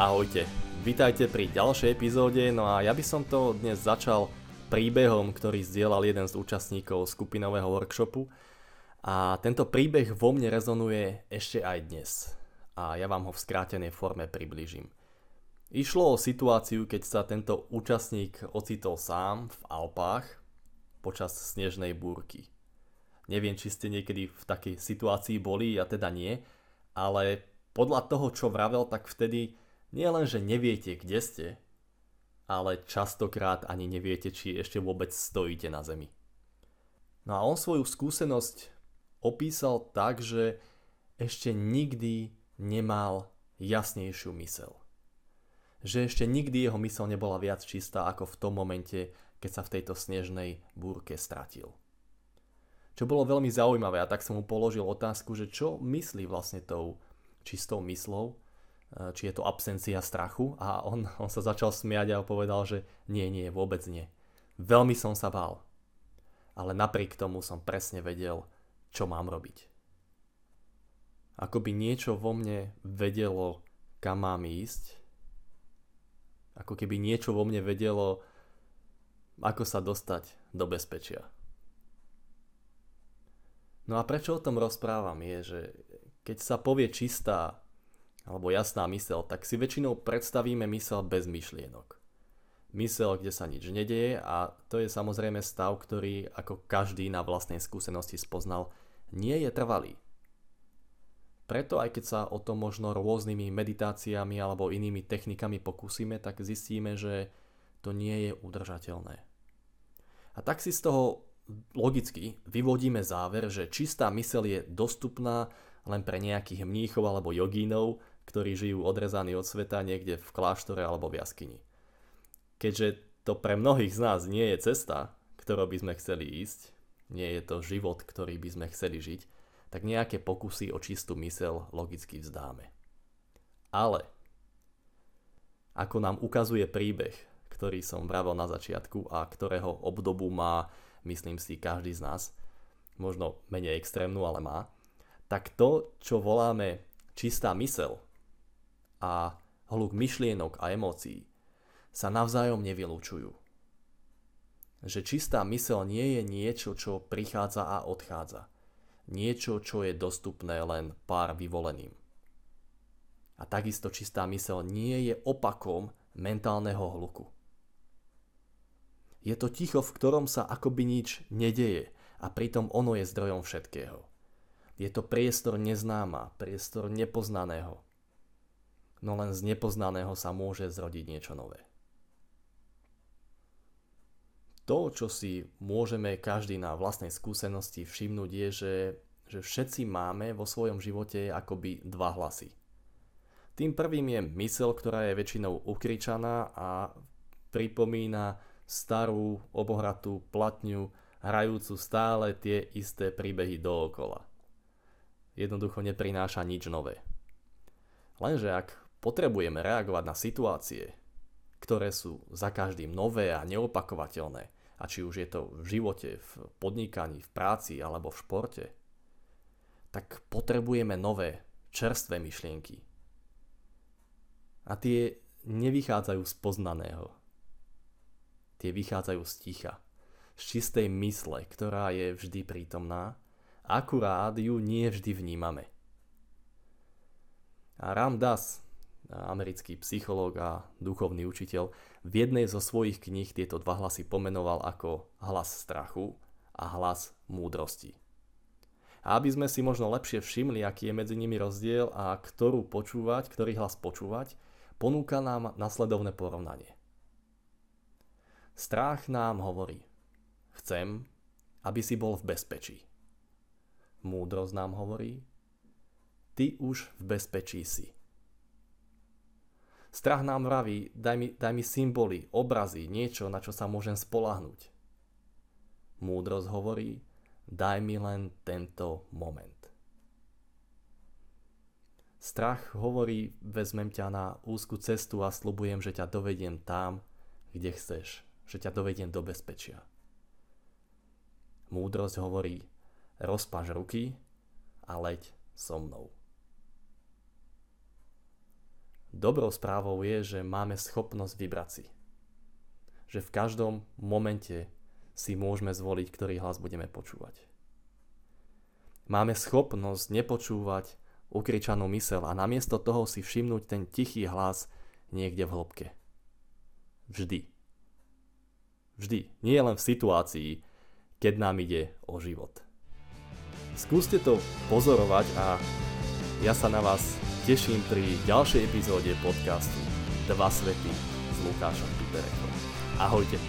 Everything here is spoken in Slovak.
Ahojte, Vítajte pri ďalšej epizóde, no a ja by som to dnes začal príbehom, ktorý zdieľal jeden z účastníkov skupinového workshopu a tento príbeh vo mne rezonuje ešte aj dnes a ja vám ho v skrátenej forme približím. Išlo o situáciu, keď sa tento účastník ocitol sám v Alpách počas snežnej búrky. Neviem, či ste niekedy v takej situácii boli, ja teda nie, ale podľa toho, čo vravel, tak vtedy nie len, že neviete, kde ste, ale častokrát ani neviete, či ešte vôbec stojíte na zemi. No a on svoju skúsenosť opísal tak, že ešte nikdy nemal jasnejšiu mysel. Že ešte nikdy jeho mysel nebola viac čistá ako v tom momente, keď sa v tejto snežnej búrke stratil. Čo bolo veľmi zaujímavé a tak som mu položil otázku, že čo myslí vlastne tou čistou myslou či je to absencia strachu a on, on sa začal smiať a povedal, že nie, nie, vôbec nie. Veľmi som sa bál. Ale napriek tomu som presne vedel, čo mám robiť. Ako by niečo vo mne vedelo, kam mám ísť. Ako keby niečo vo mne vedelo, ako sa dostať do bezpečia. No a prečo o tom rozprávam je, že keď sa povie čistá alebo jasná mysel, tak si väčšinou predstavíme mysel bez myšlienok. Mysel, kde sa nič nedeje a to je samozrejme stav, ktorý ako každý na vlastnej skúsenosti spoznal, nie je trvalý. Preto aj keď sa o tom možno rôznymi meditáciami alebo inými technikami pokúsime, tak zistíme, že to nie je udržateľné. A tak si z toho logicky vyvodíme záver, že čistá mysel je dostupná len pre nejakých mníchov alebo jogínov, ktorí žijú odrezaní od sveta niekde v kláštore alebo v jaskyni. Keďže to pre mnohých z nás nie je cesta, ktorou by sme chceli ísť, nie je to život, ktorý by sme chceli žiť, tak nejaké pokusy o čistú mysel logicky vzdáme. Ale, ako nám ukazuje príbeh, ktorý som vravel na začiatku a ktorého obdobu má, myslím si, každý z nás, možno menej extrémnu, ale má, tak to, čo voláme čistá mysel, a hluk myšlienok a emócií sa navzájom nevylučujú. Že čistá mysel nie je niečo, čo prichádza a odchádza. Niečo, čo je dostupné len pár vyvoleným. A takisto čistá mysel nie je opakom mentálneho hluku. Je to ticho, v ktorom sa akoby nič nedeje a pritom ono je zdrojom všetkého. Je to priestor neznáma, priestor nepoznaného, no len z nepoznaného sa môže zrodiť niečo nové. To, čo si môžeme každý na vlastnej skúsenosti všimnúť, je, že, že všetci máme vo svojom živote akoby dva hlasy. Tým prvým je mysel, ktorá je väčšinou ukričaná a pripomína starú obohratú platňu, hrajúcu stále tie isté príbehy dookola. Jednoducho neprináša nič nové. Lenže ak potrebujeme reagovať na situácie, ktoré sú za každým nové a neopakovateľné, a či už je to v živote, v podnikaní, v práci alebo v športe, tak potrebujeme nové, čerstvé myšlienky. A tie nevychádzajú z poznaného. Tie vychádzajú z ticha, z čistej mysle, ktorá je vždy prítomná, akurát ju nie vždy vnímame. A Ram Das, americký psychológ a duchovný učiteľ, v jednej zo svojich kníh tieto dva hlasy pomenoval ako hlas strachu a hlas múdrosti. A aby sme si možno lepšie všimli, aký je medzi nimi rozdiel a ktorú počúvať, ktorý hlas počúvať, ponúka nám nasledovné porovnanie. Strach nám hovorí, chcem, aby si bol v bezpečí. Múdrosť nám hovorí, ty už v bezpečí si. Strach nám vraví, daj mi, daj mi symboly, obrazy, niečo, na čo sa môžem spolahnuť. Múdrosť hovorí, daj mi len tento moment. Strach hovorí, vezmem ťa na úzku cestu a slubujem, že ťa dovediem tam, kde chceš, že ťa dovediem do bezpečia. Múdrosť hovorí, rozpaž ruky a leď so mnou. Dobrou správou je, že máme schopnosť vybrať si. Že v každom momente si môžeme zvoliť, ktorý hlas budeme počúvať. Máme schopnosť nepočúvať ukričanú mysel a namiesto toho si všimnúť ten tichý hlas niekde v hĺbke. Vždy. Vždy. Nie len v situácii, keď nám ide o život. Skúste to pozorovať a ja sa na vás teším pri ďalšej epizóde podcastu Dva svety s Lukášom Piperekom. Ahojte.